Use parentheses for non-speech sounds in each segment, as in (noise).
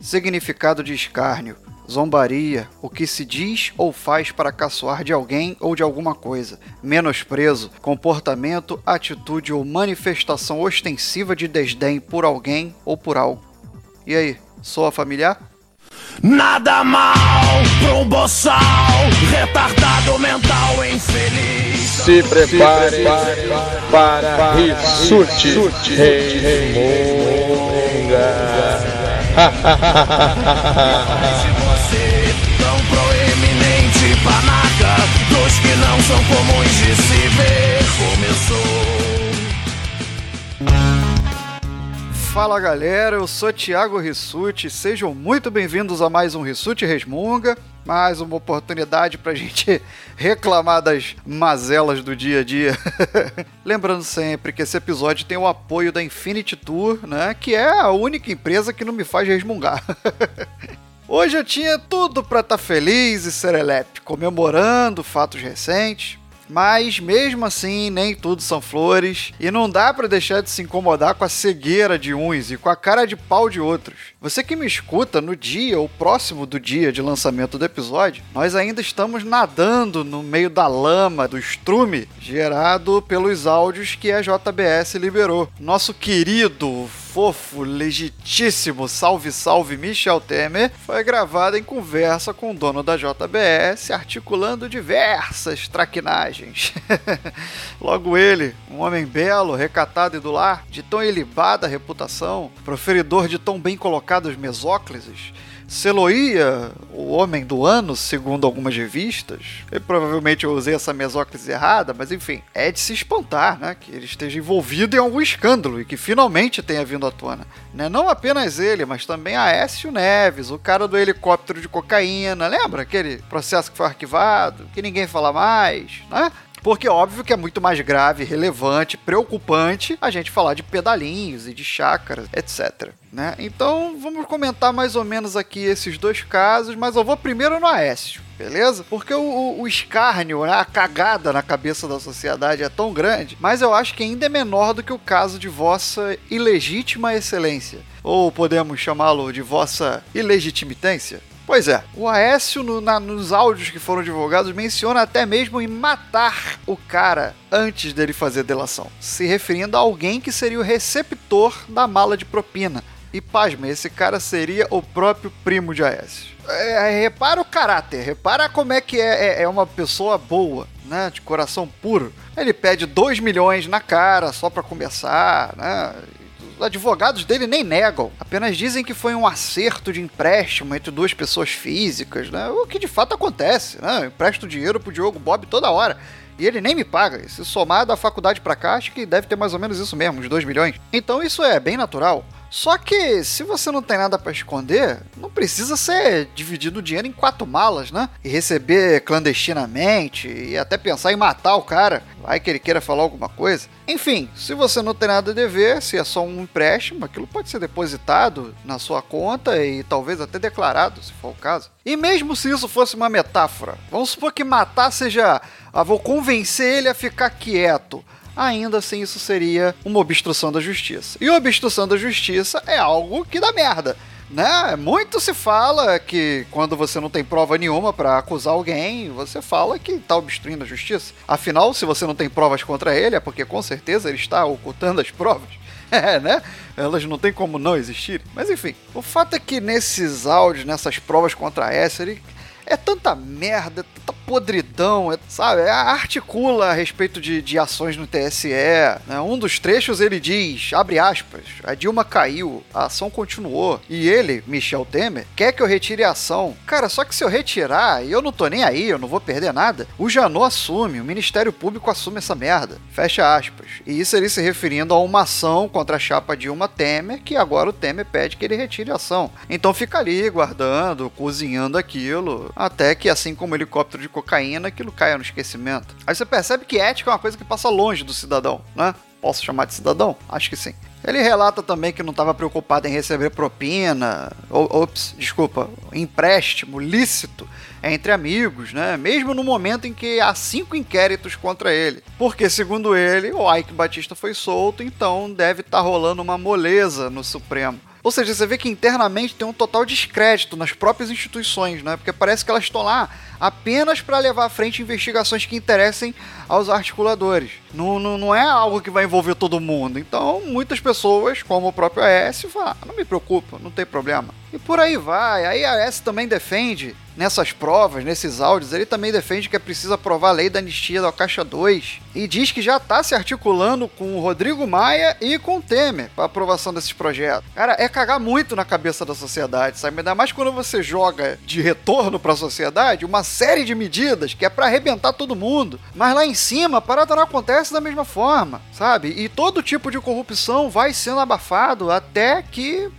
significado de escárnio, zombaria, o que se diz ou faz para caçoar de alguém ou de alguma coisa, menosprezo, comportamento, atitude ou manifestação ostensiva de desdém por alguém ou por algo. E aí, soa familiar? Nada mal pra um boçal, retardado mental infeliz. Se prepare, para, para, para Rissuti Se você tão proeminente panaca, dos que não são comuns de se Fala galera, eu sou Thiago Rissuti, sejam muito bem-vindos a mais um Rissuti Resmunga, mais uma oportunidade pra (laughs) gente reclamar das mazelas do dia a dia. (laughs) Lembrando sempre que esse episódio tem o apoio da Infinity Tour, né, que é a única empresa que não me faz resmungar. (laughs) Hoje eu tinha tudo para estar tá feliz e serelepe, comemorando fatos recentes, mas mesmo assim, nem tudo são flores e não dá para deixar de se incomodar com a cegueira de uns e com a cara de pau de outros. Você que me escuta no dia ou próximo do dia de lançamento do episódio, nós ainda estamos nadando no meio da lama, do estrume gerado pelos áudios que a JBS liberou. Nosso querido fofo, legitíssimo Salve Salve Michel Temer foi gravada em conversa com o dono da JBS, articulando diversas traquinagens. (laughs) Logo ele, um homem belo, recatado e do lar, de tão ilibada reputação, proferidor de tão bem colocados mesóclises, Seloia, o homem do ano, segundo algumas revistas. E provavelmente eu usei essa mesóclise errada, mas enfim, é de se espantar, né? Que ele esteja envolvido em algum escândalo e que finalmente tenha vindo à tona. Né? Não apenas ele, mas também Aécio Neves, o cara do helicóptero de cocaína. Lembra aquele processo que foi arquivado, que ninguém fala mais, né? Porque óbvio que é muito mais grave, relevante, preocupante a gente falar de pedalinhos e de chácaras, etc. Né? Então vamos comentar mais ou menos aqui esses dois casos, mas eu vou primeiro no Aécio, beleza? Porque o, o, escárnio, né, a cagada na cabeça da sociedade é tão grande, mas eu acho que ainda é menor do que o caso de vossa ilegítima excelência. Ou podemos chamá-lo de vossa ilegitimitância. Pois é, o Aécio, no, na, nos áudios que foram divulgados, menciona até mesmo em matar o cara antes dele fazer delação, se referindo a alguém que seria o receptor da mala de propina. E pasma, esse cara seria o próprio primo de Aécio. É, é, repara o caráter, repara como é que é, é, é uma pessoa boa, né? De coração puro. Ele pede 2 milhões na cara só para começar, né? Os advogados dele nem negam, apenas dizem que foi um acerto de empréstimo entre duas pessoas físicas, né? O que de fato acontece, né? Eu empresto dinheiro pro Diogo Bob toda hora. E ele nem me paga. Se somar da faculdade pra cá, acho que deve ter mais ou menos isso mesmo, uns 2 milhões. Então isso é bem natural. Só que se você não tem nada para esconder, não precisa ser dividido o dinheiro em quatro malas, né? E receber clandestinamente e até pensar em matar o cara. Vai que ele queira falar alguma coisa. Enfim, se você não tem nada a dever, se é só um empréstimo, aquilo pode ser depositado na sua conta e talvez até declarado, se for o caso. E mesmo se isso fosse uma metáfora, vamos supor que matar seja. Ah, vou convencer ele a ficar quieto ainda assim isso seria uma obstrução da justiça. E obstrução da justiça é algo que dá merda. Né? Muito se fala que quando você não tem prova nenhuma para acusar alguém, você fala que está obstruindo a justiça. Afinal, se você não tem provas contra ele, é porque com certeza ele está ocultando as provas. (laughs) É, né? Elas não tem como não existir. Mas enfim, o fato é que nesses áudios, nessas provas contra essa, ele é tanta merda, tanta podridão, é, sabe? É, articula a respeito de, de ações no TSE. Né? Um dos trechos ele diz, abre aspas, a Dilma caiu, a ação continuou. E ele, Michel Temer, quer que eu retire a ação. Cara, só que se eu retirar e eu não tô nem aí, eu não vou perder nada, o Janot assume, o Ministério Público assume essa merda. Fecha aspas. E isso ele se referindo a uma ação contra a chapa Dilma Temer, que agora o Temer pede que ele retire a ação. Então fica ali guardando, cozinhando aquilo, até que assim como o helicóptero de cocaína, aquilo caia no esquecimento. Aí você percebe que ética é uma coisa que passa longe do cidadão, né? Posso chamar de cidadão? Acho que sim. Ele relata também que não estava preocupado em receber propina, ou, ops, desculpa, empréstimo lícito entre amigos, né? Mesmo no momento em que há cinco inquéritos contra ele. Porque, segundo ele, o Ike Batista foi solto, então deve estar tá rolando uma moleza no Supremo. Ou seja, você vê que internamente tem um total descrédito nas próprias instituições, né? Porque parece que elas estão lá apenas para levar à frente investigações que interessem aos articuladores. Não, não, não é algo que vai envolver todo mundo. Então, muitas pessoas, como o próprio AS, falam: ah, não me preocupa, não tem problema. E por aí vai. Aí a AS também defende nessas provas, nesses áudios, ele também defende que é preciso aprovar a lei da anistia da Caixa 2 e diz que já está se articulando com o Rodrigo Maia e com o Temer para aprovação desses projetos. Cara, é cagar muito na cabeça da sociedade, sabe? Ainda mais quando você joga de retorno para a sociedade uma série de medidas que é para arrebentar todo mundo, mas lá em cima a parada não acontece da mesma forma, sabe? E todo tipo de corrupção vai sendo abafado até que.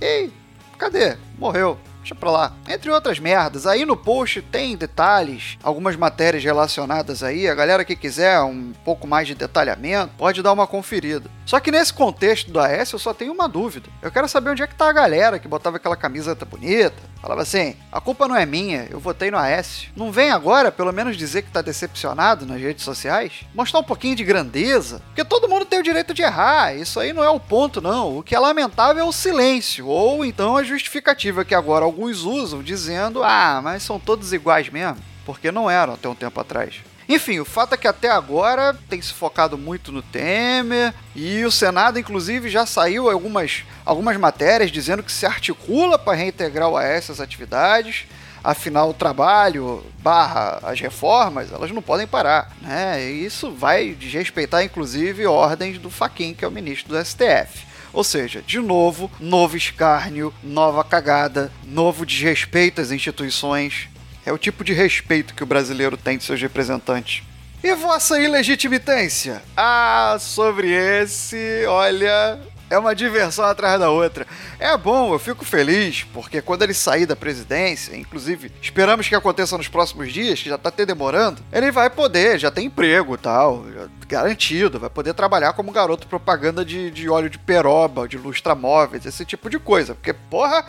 Ei, cadê? Morreu. Deixa pra lá. Entre outras merdas. Aí no post tem detalhes, algumas matérias relacionadas aí. A galera que quiser um pouco mais de detalhamento, pode dar uma conferida. Só que nesse contexto do AS eu só tenho uma dúvida. Eu quero saber onde é que tá a galera que botava aquela camisa bonita. Falava assim: a culpa não é minha, eu votei no AS. Não vem agora, pelo menos, dizer que tá decepcionado nas redes sociais? Mostrar um pouquinho de grandeza? Porque todo mundo tem o direito de errar, isso aí não é o ponto, não. O que é lamentável é o silêncio, ou então a justificativa que agora alguns usam, dizendo: ah, mas são todos iguais mesmo. Porque não eram até um tempo atrás. Enfim, o fato é que até agora tem se focado muito no Temer e o Senado, inclusive, já saiu algumas, algumas matérias dizendo que se articula para reintegrar o AS às atividades. Afinal, o trabalho barra as reformas, elas não podem parar, né? E isso vai desrespeitar, inclusive, ordens do Faquin, que é o ministro do STF. Ou seja, de novo, novo escárnio, nova cagada, novo desrespeito às instituições, é o tipo de respeito que o brasileiro tem de seus representantes. E vossa ilegitimitância? Ah, sobre esse, olha, é uma diversão atrás da outra. É bom, eu fico feliz, porque quando ele sair da presidência, inclusive esperamos que aconteça nos próximos dias, que já tá até demorando, ele vai poder, já tem emprego e tal, garantido, vai poder trabalhar como garoto propaganda de, de óleo de peroba, de lustramóveis, esse tipo de coisa. Porque, porra,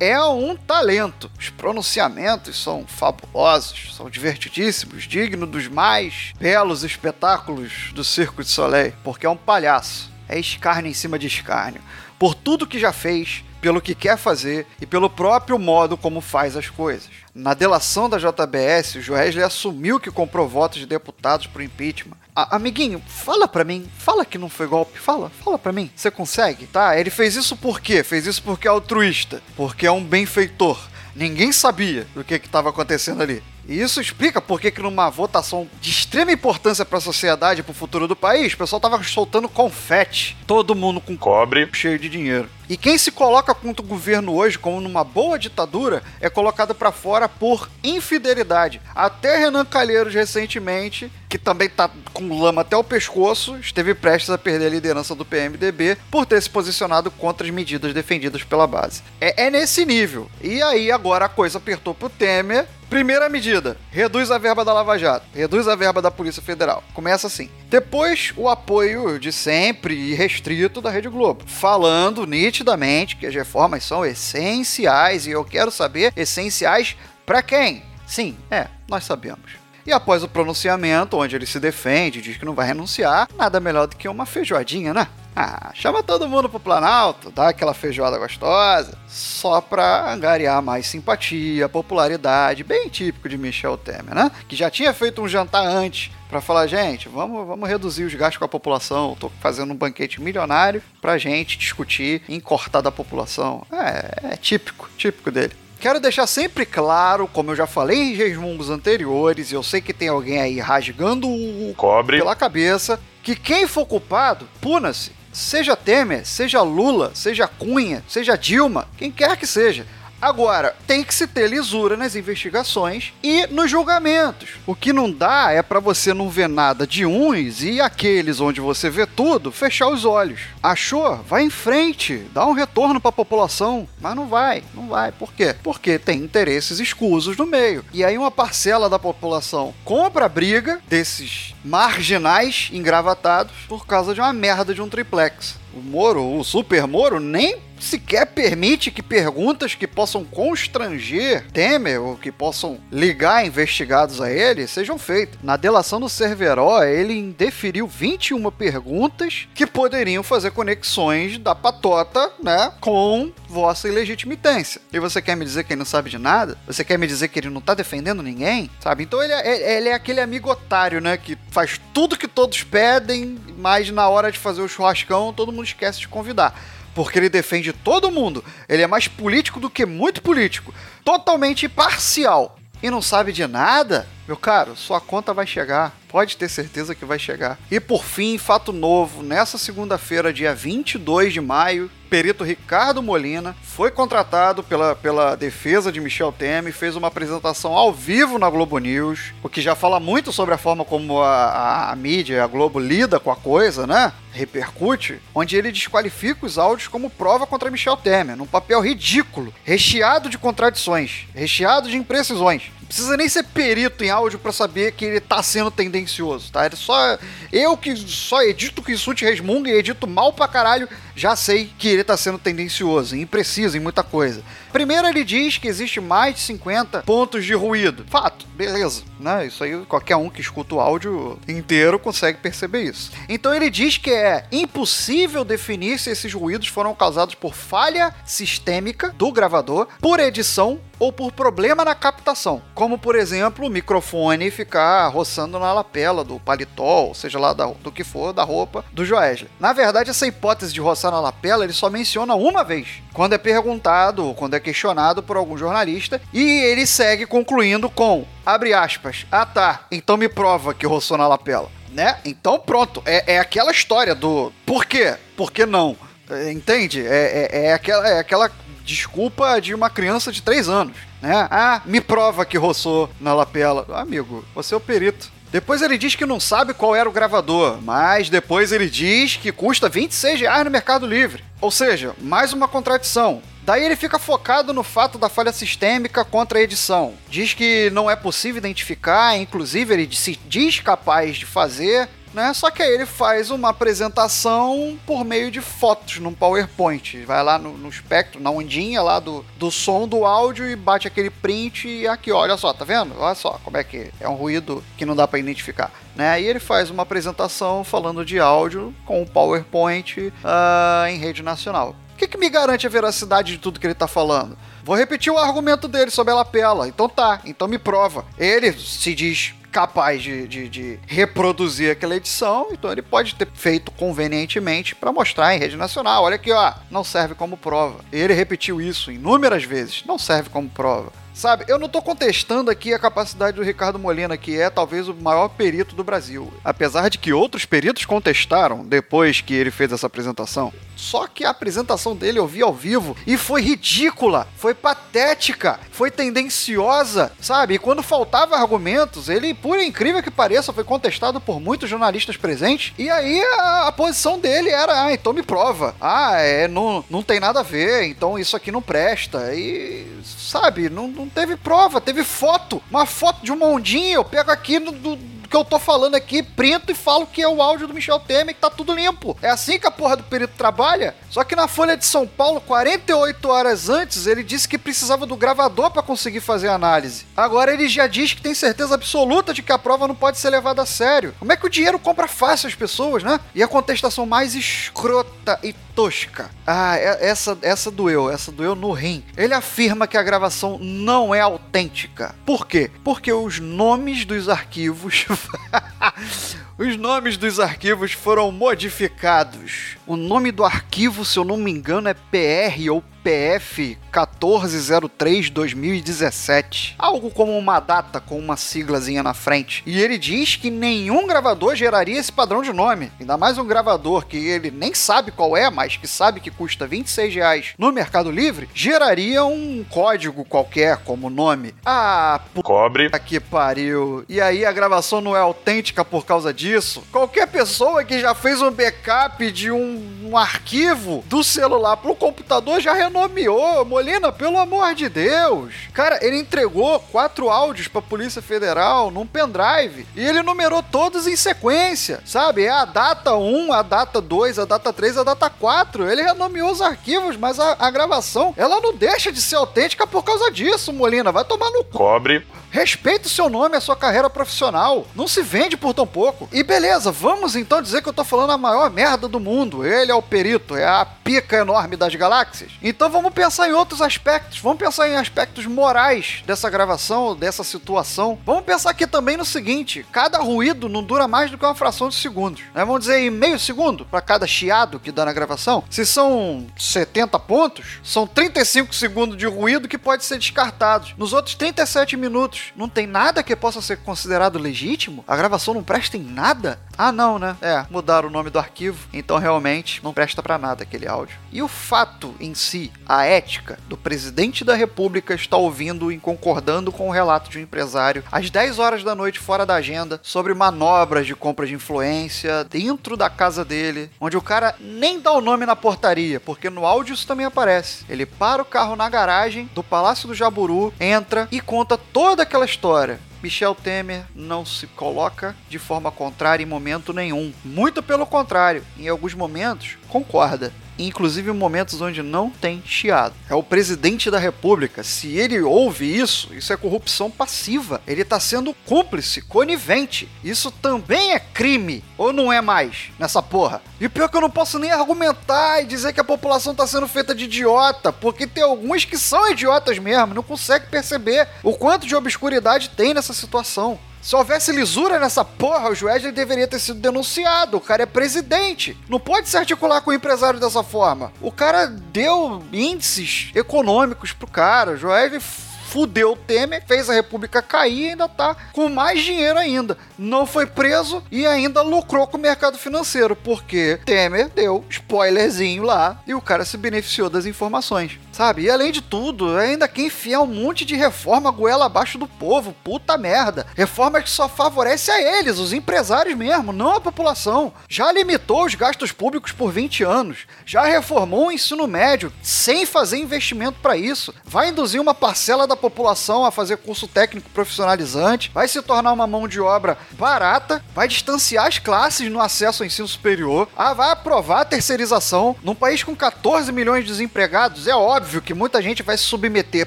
é um talento. Os pronunciamentos são fabulosos, são divertidíssimos, dignos dos mais belos espetáculos do Circo de Soleil, porque é um palhaço. É escárnio em cima de escárnio. Por tudo que já fez, pelo que quer fazer e pelo próprio modo como faz as coisas. Na delação da JBS, o Joesley assumiu que comprou votos de deputados para o impeachment. A amiguinho, fala pra mim, fala que não foi golpe, fala, fala pra mim, você consegue? Tá, ele fez isso por quê? Fez isso porque é altruísta, porque é um benfeitor. Ninguém sabia do que estava acontecendo ali. E isso explica por que, numa votação de extrema importância para a sociedade e para o futuro do país, o pessoal tava soltando confete. Todo mundo com Cobre. cheio de dinheiro. E quem se coloca contra o governo hoje como numa boa ditadura é colocado para fora por infidelidade. Até Renan Calheiros recentemente, que também tá com lama até o pescoço, esteve prestes a perder a liderança do PMDB por ter se posicionado contra as medidas defendidas pela base. É, é nesse nível. E aí agora a coisa apertou pro Temer Primeira medida: reduz a verba da Lava Jato, reduz a verba da Polícia Federal. Começa assim. Depois, o apoio de sempre e restrito da Rede Globo, falando nitidamente que as reformas são essenciais e eu quero saber essenciais para quem? Sim, é, nós sabemos. E após o pronunciamento, onde ele se defende, diz que não vai renunciar, nada melhor do que uma feijoadinha, né? Ah, chama todo mundo pro Planalto, dá aquela feijoada gostosa, só pra angariar mais simpatia, popularidade, bem típico de Michel Temer, né? Que já tinha feito um jantar antes para falar, gente, vamos, vamos reduzir os gastos com a população. Tô fazendo um banquete milionário pra gente discutir em cortar da população. É, é típico, típico dele. Quero deixar sempre claro, como eu já falei em resmungos anteriores, e eu sei que tem alguém aí rasgando o Cobre. pela cabeça, que quem for culpado, puna-se. Seja Temer, seja Lula, seja Cunha, seja Dilma, quem quer que seja. Agora, tem que se ter lisura nas investigações e nos julgamentos. O que não dá é para você não ver nada de uns e aqueles onde você vê tudo, fechar os olhos. Achou? Vai em frente, dá um retorno para a população, mas não vai, não vai. Por quê? Porque tem interesses escusos no meio. E aí uma parcela da população compra a briga desses marginais engravatados por causa de uma merda de um triplex. O Moro, o Super Moro, nem sequer permite que perguntas que possam constranger Temer ou que possam ligar investigados a ele sejam feitas. Na delação do Cerveró, ele indeferiu 21 perguntas que poderiam fazer conexões da patota, né, com vossa ilegitimitância. E você quer me dizer que ele não sabe de nada? Você quer me dizer que ele não tá defendendo ninguém? Sabe? Então ele é, ele é aquele amigo otário, né, que faz tudo que todos pedem, mas na hora de fazer o churrascão todo mundo esquece de convidar porque ele defende todo mundo. Ele é mais político do que muito político, totalmente parcial e não sabe de nada, meu caro, sua conta vai chegar. Pode ter certeza que vai chegar. E por fim, fato novo, nessa segunda-feira, dia 22 de maio, perito Ricardo Molina foi contratado pela, pela defesa de Michel Temer, fez uma apresentação ao vivo na Globo News, o que já fala muito sobre a forma como a, a, a mídia, a Globo lida com a coisa, né? Repercute, onde ele desqualifica os áudios como prova contra Michel Temer, num papel ridículo, recheado de contradições, recheado de imprecisões precisa nem ser perito em áudio para saber que ele tá sendo tendencioso, tá? É só eu que só edito que insulte resmunga e edito mal pra caralho, já sei que ele tá sendo tendencioso, impreciso em muita coisa. Primeiro ele diz que existe mais de 50 pontos de ruído. Fato, beleza, né? Isso aí qualquer um que escuta o áudio inteiro consegue perceber isso. Então ele diz que é impossível definir se esses ruídos foram causados por falha sistêmica do gravador, por edição ou por problema na captação, como por exemplo o microfone ficar roçando na lapela do paletó, ou seja lá do que for, da roupa do Joesley. Na verdade, essa hipótese de roçar na lapela ele só menciona uma vez, quando é perguntado, quando é questionado por algum jornalista, e ele segue concluindo com, abre aspas, ah tá, então me prova que roçou na lapela. Né? Então pronto, é, é aquela história do por quê? Por que não? É, entende? É, é, é, aquela, é aquela desculpa de uma criança de 3 anos, né? Ah, me prova que roçou na lapela. Amigo, você é o perito. Depois ele diz que não sabe qual era o gravador, mas depois ele diz que custa 26 reais no Mercado Livre. Ou seja, mais uma contradição. Daí ele fica focado no fato da falha sistêmica contra a edição. Diz que não é possível identificar, inclusive ele se diz capaz de fazer né? Só que aí ele faz uma apresentação por meio de fotos num PowerPoint. Vai lá no, no espectro, na ondinha lá do, do som, do áudio e bate aquele print e aqui, olha só, tá vendo? Olha só como é que é um ruído que não dá para identificar. Né? Aí ele faz uma apresentação falando de áudio com o PowerPoint uh, em rede nacional. O que, que me garante a veracidade de tudo que ele tá falando? Vou repetir o argumento dele sobre a lapela. Então tá, então me prova. Ele se diz capaz de, de, de, reproduzir aquela edição, então ele pode ter feito convenientemente para mostrar em rede nacional. Olha aqui, ó, não serve como prova. Ele repetiu isso inúmeras vezes, não serve como prova. Sabe, eu não estou contestando aqui a capacidade do Ricardo Molina, que é talvez o maior perito do Brasil. Apesar de que outros peritos contestaram depois que ele fez essa apresentação. Só que a apresentação dele eu vi ao vivo e foi ridícula, foi patética, foi tendenciosa, sabe? E quando faltava argumentos, ele, por incrível que pareça, foi contestado por muitos jornalistas presentes. E aí a, a posição dele era: ah, então me prova. Ah, é, não, não tem nada a ver, então isso aqui não presta. E, sabe, não, não teve prova, teve foto. Uma foto de uma ondinha, eu pego aqui no, do, que eu tô falando aqui, printo e falo que é o áudio do Michel Temer, que tá tudo limpo. É assim que a porra do perito trabalha. Só que na Folha de São Paulo, 48 horas antes, ele disse que precisava do gravador para conseguir fazer a análise. Agora ele já diz que tem certeza absoluta de que a prova não pode ser levada a sério. Como é que o dinheiro compra fácil as pessoas, né? E a contestação mais escrota e tosca. Ah, é, essa, essa doeu, essa doeu no rim. Ele afirma que a gravação não é autêntica. Por quê? Porque os nomes dos arquivos (laughs) (laughs) Os nomes dos arquivos foram modificados. O nome do arquivo, se eu não me engano, é PR ou PF 1403-2017. Algo como uma data com uma siglazinha na frente. E ele diz que nenhum gravador geraria esse padrão de nome. Ainda mais um gravador que ele nem sabe qual é, mas que sabe que custa 26 reais no Mercado Livre, geraria um código qualquer como nome. Ah, cobre. Que pariu. E aí a gravação não é autêntica por causa disso? Qualquer pessoa que já fez um backup de um, um arquivo do celular pro computador já renomeou. Molina, pelo amor de Deus. Cara, ele entregou quatro áudios pra Polícia Federal num pendrive e ele numerou todos em sequência, sabe? É a data 1, a data 2, a data 3, a data 4. Ele renomeou os arquivos, mas a, a gravação, ela não deixa de ser autêntica por causa disso, Molina. Vai tomar no cu. Cobre. Respeita o seu nome, a sua carreira profissional. Não se vende por tão pouco. E beleza, vamos então dizer que eu tô falando a maior merda do mundo. Ele é o perito, é a pica enorme das galáxias. Então vamos pensar em outros aspectos. Vamos pensar em aspectos morais dessa gravação, dessa situação. Vamos pensar aqui também no seguinte: cada ruído não dura mais do que uma fração de segundos. Né? Vamos dizer em meio segundo para cada chiado que dá na gravação. Se são 70 pontos, são 35 segundos de ruído que pode ser descartados. Nos outros 37 minutos, não tem nada que possa ser considerado legítimo? A gravação não presta em nada? Ah, não, né? É, mudaram o nome do arquivo, então realmente não presta pra nada aquele áudio. E o fato em si, a ética do presidente da República está ouvindo e concordando com o relato de um empresário às 10 horas da noite fora da agenda sobre manobras de compra de influência dentro da casa dele, onde o cara nem dá o nome na portaria, porque no áudio isso também aparece. Ele para o carro na garagem do Palácio do Jaburu, entra e conta toda aquela história. Michel Temer não se coloca de forma contrária em momento nenhum. Muito pelo contrário, em alguns momentos concorda. Inclusive em momentos onde não tem chiado. É o presidente da república. Se ele ouve isso, isso é corrupção passiva. Ele está sendo cúmplice, conivente. Isso também é crime. Ou não é mais nessa porra? E pior que eu não posso nem argumentar e dizer que a população está sendo feita de idiota, porque tem alguns que são idiotas mesmo, não conseguem perceber o quanto de obscuridade tem nessa situação. Se houvesse lisura nessa porra, o Wesley deveria ter sido denunciado. O cara é presidente. Não pode se articular com o empresário dessa forma. O cara deu índices econômicos pro cara. O Joesley fudeu o Temer, fez a República cair e ainda tá com mais dinheiro ainda. Não foi preso e ainda lucrou com o mercado financeiro, porque Temer deu spoilerzinho lá e o cara se beneficiou das informações, sabe? E além de tudo, ainda quer enfiar um monte de reforma goela abaixo do povo, puta merda. Reforma que só favorece a eles, os empresários mesmo, não a população. Já limitou os gastos públicos por 20 anos, já reformou o ensino médio sem fazer investimento para isso, vai induzir uma parcela da população a fazer curso técnico profissionalizante, vai se tornar uma mão de obra barata, vai distanciar as classes no acesso ao ensino superior, ah, vai aprovar a terceirização. Num país com 14 milhões de desempregados, é óbvio que muita gente vai se submeter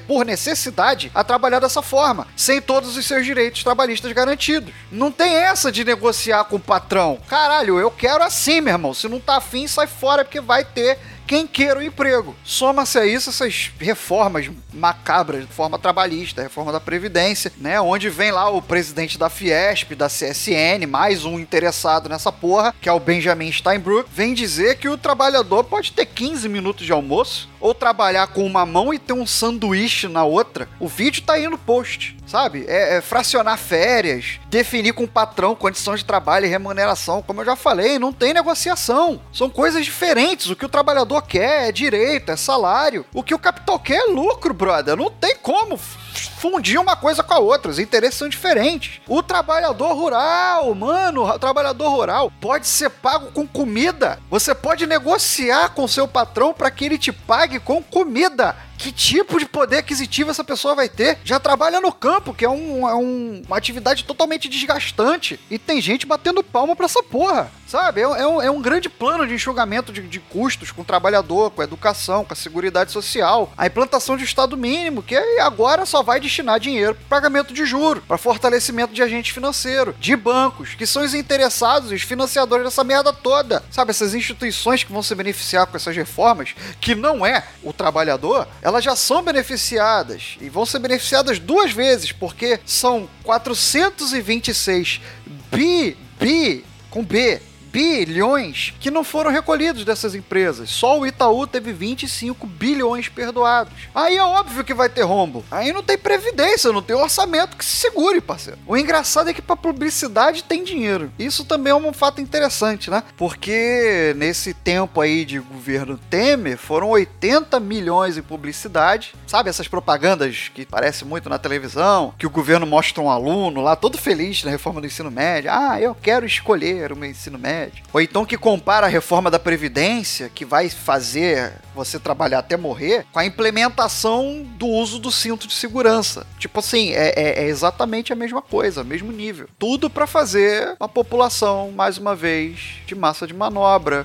por necessidade a trabalhar dessa forma, sem todos os seus direitos trabalhistas garantidos. Não tem essa de negociar com o patrão. Caralho, eu quero assim, meu irmão. Se não tá afim, sai fora, porque vai ter quem queira o emprego. Soma-se a isso essas reformas macabras, reforma trabalhista, reforma da Previdência, né? Onde vem lá o presidente da Fiesp, da CSN, mais um interessado nessa porra, que é o Benjamin Steinbrück, vem dizer que o trabalhador pode ter 15 minutos de almoço, ou trabalhar com uma mão e ter um sanduíche na outra. O vídeo tá aí no post, sabe? É, é fracionar férias, definir com o patrão condições de trabalho e remuneração. Como eu já falei, não tem negociação. São coisas diferentes. O que o trabalhador quer é direito, é salário. O que o capital quer é lucro, brother. Não tem como fundir uma coisa com a outra. Os interesses são diferentes. O trabalhador rural, mano, o trabalhador rural pode ser pago com comida. Você pode negociar com seu patrão para que ele te pague com comida que tipo de poder aquisitivo essa pessoa vai ter? Já trabalha no campo, que é, um, é um, uma atividade totalmente desgastante. E tem gente batendo palma pra essa porra. Sabe? É, é, um, é um grande plano de enxugamento de, de, custos com o trabalhador, com a educação, com a seguridade social. A implantação de Estado mínimo, que agora só vai destinar dinheiro para pagamento de juros, para fortalecimento de agente financeiro, de bancos, que são os interessados, os financiadores dessa merda toda. Sabe? Essas instituições que vão se beneficiar com essas reformas, que não é o trabalhador, elas já são beneficiadas e vão ser beneficiadas duas vezes, porque são 426 bi, bi, com B, bilhões que não foram recolhidos dessas empresas. Só o Itaú teve 25 bilhões perdoados. Aí é óbvio que vai ter rombo. Aí não tem previdência, não tem orçamento que se segure, parceiro. O engraçado é que para publicidade tem dinheiro. Isso também é um fato interessante, né? Porque nesse tempo aí de governo Temer foram 80 milhões em publicidade. Sabe essas propagandas que aparecem muito na televisão, que o governo mostra um aluno lá todo feliz na reforma do ensino médio. Ah, eu quero escolher o meu ensino médio média. Ou então que compara a reforma da Previdência, que vai fazer você trabalhar até morrer, com a implementação do uso do cinto de segurança. Tipo assim, é, é, é exatamente a mesma coisa, mesmo nível. Tudo para fazer a população, mais uma vez, de massa de manobra,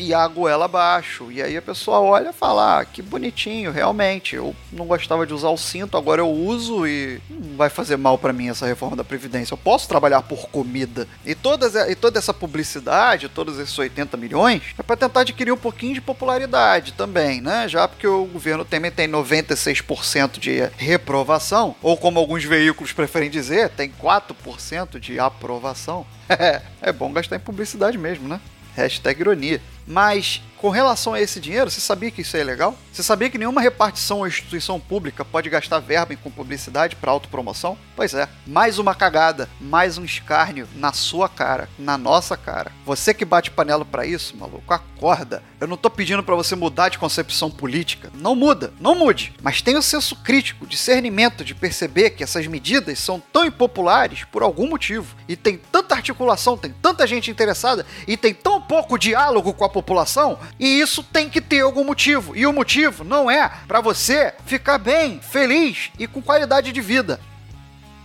enfiar a goela abaixo. E aí a pessoa olha e fala: ah, que bonitinho, realmente. Eu não gostava de usar o cinto, agora eu uso e não vai fazer mal para mim essa reforma da Previdência. Eu posso trabalhar por comida. E, todas, e toda essa publicidade, todos esses 80 milhões, é para tentar adquirir um pouquinho de popularidade também, né? Já porque o governo Temer tem 96% de reprovação, ou como alguns veículos preferem dizer, tem 4% de aprovação. (laughs) é bom gastar em publicidade mesmo, né? Hashtag ironia. Mas com relação a esse dinheiro, você sabia que isso é legal? Você sabia que nenhuma repartição ou instituição pública pode gastar verba com publicidade para autopromoção? Pois é, mais uma cagada, mais um escárnio na sua cara, na nossa cara. Você que bate panela para isso, maluco, acorda. Eu não tô pedindo para você mudar de concepção política. Não muda, não mude. Mas tenha o senso crítico, discernimento de perceber que essas medidas são tão impopulares por algum motivo. E tem tanta articulação, tem tanta gente interessada e tem tão pouco diálogo com a população e isso tem que ter algum motivo. E o motivo não é para você ficar bem, feliz e com qualidade de vida.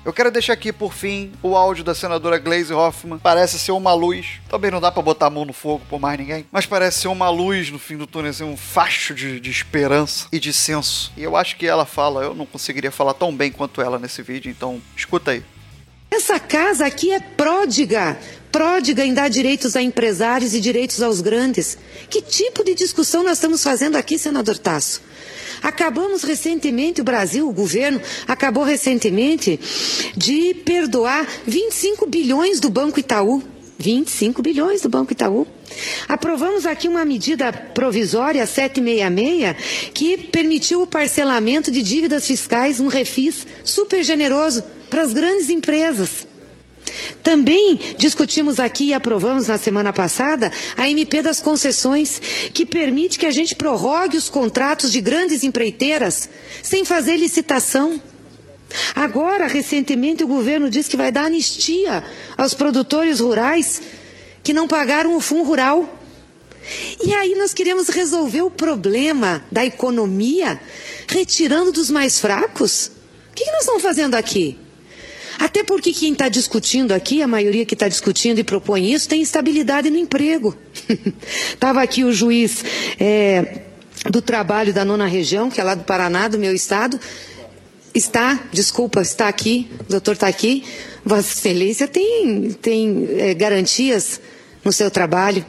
Eu quero deixar aqui, por fim, o áudio da senadora Glaze Hoffman. Parece ser uma luz. Também não dá para botar a mão no fogo por mais ninguém. Mas parece ser uma luz no fim do túnel, assim, um facho de, de esperança e de senso. E eu acho que ela fala, eu não conseguiria falar tão bem quanto ela nesse vídeo, então escuta aí. Essa casa aqui é pródiga pródiga em dar direitos a empresários e direitos aos grandes. Que tipo de discussão nós estamos fazendo aqui, senador Tasso? Acabamos recentemente, o Brasil, o governo, acabou recentemente de perdoar 25 bilhões do Banco Itaú. 25 bilhões do Banco Itaú. Aprovamos aqui uma medida provisória 766 que permitiu o parcelamento de dívidas fiscais, um refis super generoso para as grandes empresas. Também discutimos aqui e aprovamos na semana passada a MP das concessões, que permite que a gente prorrogue os contratos de grandes empreiteiras sem fazer licitação. Agora, recentemente, o governo diz que vai dar anistia aos produtores rurais que não pagaram o Fundo Rural. E aí nós queremos resolver o problema da economia retirando dos mais fracos. O que nós estamos fazendo aqui? Até porque quem está discutindo aqui, a maioria que está discutindo e propõe isso, tem estabilidade no emprego. (laughs) Estava aqui o juiz é, do trabalho da nona região, que é lá do Paraná, do meu estado. Está, desculpa, está aqui, o doutor está aqui. Vossa Excelência tem, tem é, garantias no seu trabalho.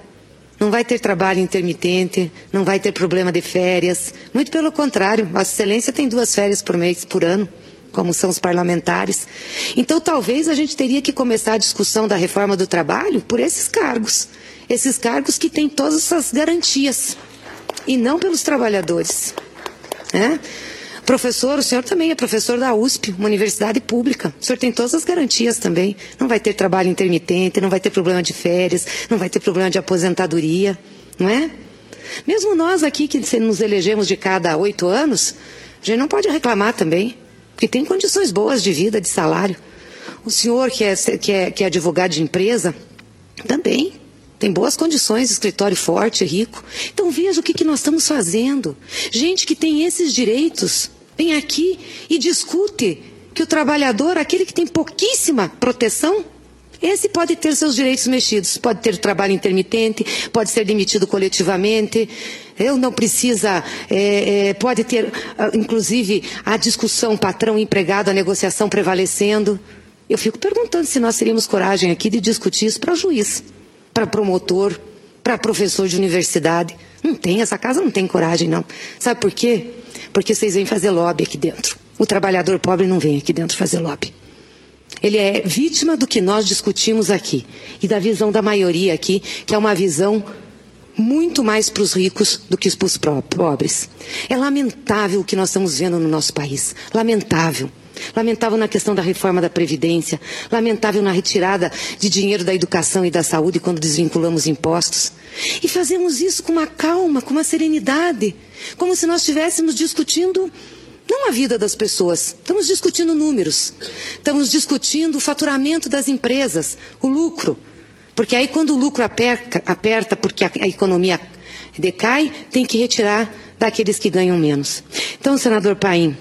Não vai ter trabalho intermitente, não vai ter problema de férias. Muito pelo contrário, Vossa Excelência tem duas férias por mês, por ano como são os parlamentares. Então, talvez a gente teria que começar a discussão da reforma do trabalho por esses cargos. Esses cargos que têm todas essas garantias. E não pelos trabalhadores. Né? Professor, o senhor também é professor da USP, uma universidade pública. O senhor tem todas as garantias também. Não vai ter trabalho intermitente, não vai ter problema de férias, não vai ter problema de aposentadoria, não é? Mesmo nós aqui que nos elegemos de cada oito anos, a gente não pode reclamar também porque tem condições boas de vida, de salário. O senhor que é, que é, que é advogado de empresa, também tem boas condições, escritório forte, rico. Então veja o que, que nós estamos fazendo. Gente que tem esses direitos, vem aqui e discute que o trabalhador, aquele que tem pouquíssima proteção, esse pode ter seus direitos mexidos, pode ter trabalho intermitente, pode ser demitido coletivamente, eu não precisa, é, é, pode ter, ah, inclusive, a discussão patrão-empregado, a negociação prevalecendo. Eu fico perguntando se nós teríamos coragem aqui de discutir isso para juiz, para promotor, para professor de universidade. Não tem, essa casa não tem coragem, não. Sabe por quê? Porque vocês vêm fazer lobby aqui dentro. O trabalhador pobre não vem aqui dentro fazer lobby. Ele é vítima do que nós discutimos aqui e da visão da maioria aqui, que é uma visão muito mais para os ricos do que para os pobres. É lamentável o que nós estamos vendo no nosso país. Lamentável. Lamentável na questão da reforma da Previdência, lamentável na retirada de dinheiro da educação e da saúde quando desvinculamos impostos. E fazemos isso com uma calma, com uma serenidade, como se nós estivéssemos discutindo não a vida das pessoas, estamos discutindo números, estamos discutindo o faturamento das empresas, o lucro. Porque aí quando o lucro aperta, aperta porque a, a economia decai, tem que retirar daqueles que ganham menos. Então, senador Paim,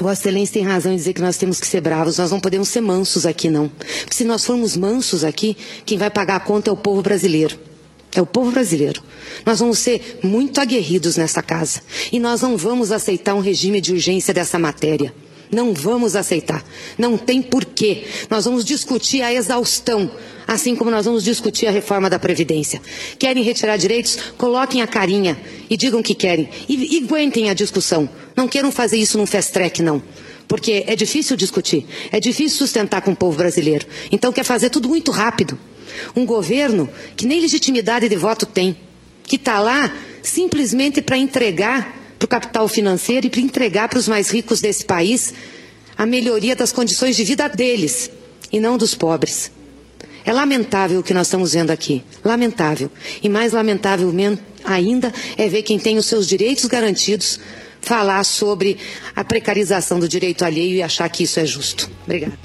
Vossa Excelência tem razão em dizer que nós temos que ser bravos, nós não podemos ser mansos aqui, não. Porque se nós formos mansos aqui, quem vai pagar a conta é o povo brasileiro. É o povo brasileiro. Nós vamos ser muito aguerridos nessa casa. E nós não vamos aceitar um regime de urgência dessa matéria. Não vamos aceitar. Não tem porquê. Nós vamos discutir a exaustão, assim como nós vamos discutir a reforma da Previdência. Querem retirar direitos? Coloquem a carinha e digam que querem. E, e aguentem a discussão. Não queiram fazer isso num fast track, não. Porque é difícil discutir. É difícil sustentar com o povo brasileiro. Então quer fazer tudo muito rápido. Um governo que nem legitimidade de voto tem, que está lá simplesmente para entregar para o capital financeiro e para entregar para os mais ricos desse país a melhoria das condições de vida deles e não dos pobres. É lamentável o que nós estamos vendo aqui. Lamentável. E mais lamentável ainda é ver quem tem os seus direitos garantidos falar sobre a precarização do direito alheio e achar que isso é justo. Obrigada.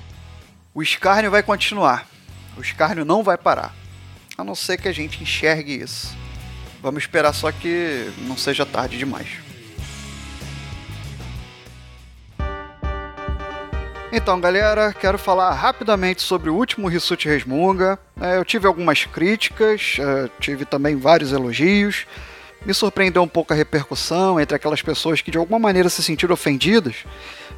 O escárnio vai continuar. O escárnio não vai parar. A não ser que a gente enxergue isso. Vamos esperar só que não seja tarde demais. Então, galera, quero falar rapidamente sobre o último Rissuti Resmunga. É, eu tive algumas críticas, é, tive também vários elogios. Me surpreendeu um pouco a repercussão entre aquelas pessoas que de alguma maneira se sentiram ofendidas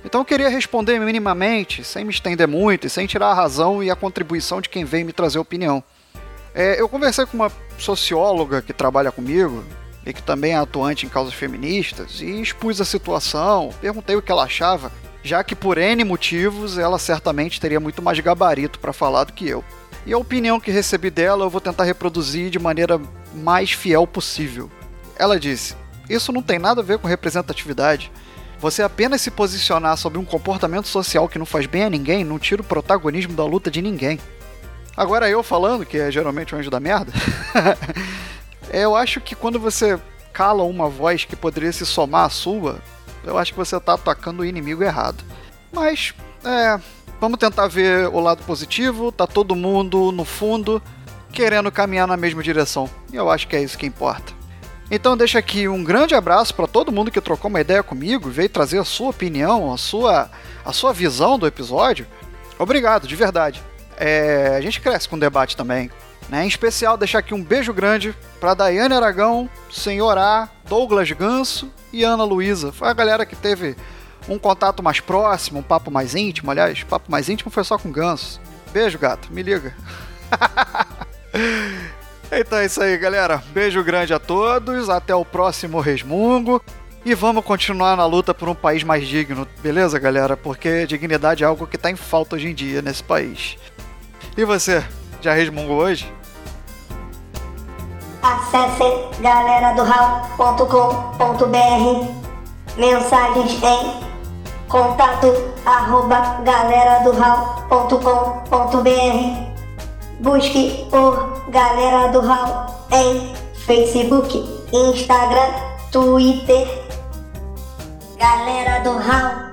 então eu queria responder minimamente, sem me estender muito e sem tirar a razão e a contribuição de quem vem me trazer opinião. É, eu conversei com uma socióloga que trabalha comigo e que também é atuante em causas feministas e expus a situação, perguntei o que ela achava, já que por N motivos ela certamente teria muito mais gabarito para falar do que eu. E a opinião que recebi dela eu vou tentar reproduzir de maneira mais fiel possível. Ela disse: Isso não tem nada a ver com representatividade. Você apenas se posicionar sobre um comportamento social que não faz bem a ninguém não tira o protagonismo da luta de ninguém. Agora eu falando, que é geralmente o anjo da merda, (laughs) eu acho que quando você cala uma voz que poderia se somar à sua, eu acho que você está atacando o inimigo errado. Mas, é, vamos tentar ver o lado positivo, tá todo mundo no fundo querendo caminhar na mesma direção. E eu acho que é isso que importa. Então deixa aqui um grande abraço para todo mundo que trocou uma ideia comigo, veio trazer a sua opinião, a sua, a sua visão do episódio. Obrigado, de verdade. É, a gente cresce com o debate também. Né? Em especial, deixar aqui um beijo grande para Daiane Aragão, Senhor A, Douglas Ganso e Ana Luísa. Foi a galera que teve um contato mais próximo, um papo mais íntimo. Aliás, papo mais íntimo foi só com Ganso. Beijo, gato. Me liga. (laughs) Então é isso aí, galera. Beijo grande a todos. Até o próximo Resmungo. E vamos continuar na luta por um país mais digno, beleza, galera? Porque dignidade é algo que está em falta hoje em dia nesse país. E você, já resmungou hoje? Acesse galeradoral.com.br Mensagens em contato arroba galeradoral.com.br Busque por Galera do Hall em Facebook, Instagram, Twitter. Galera do Hall.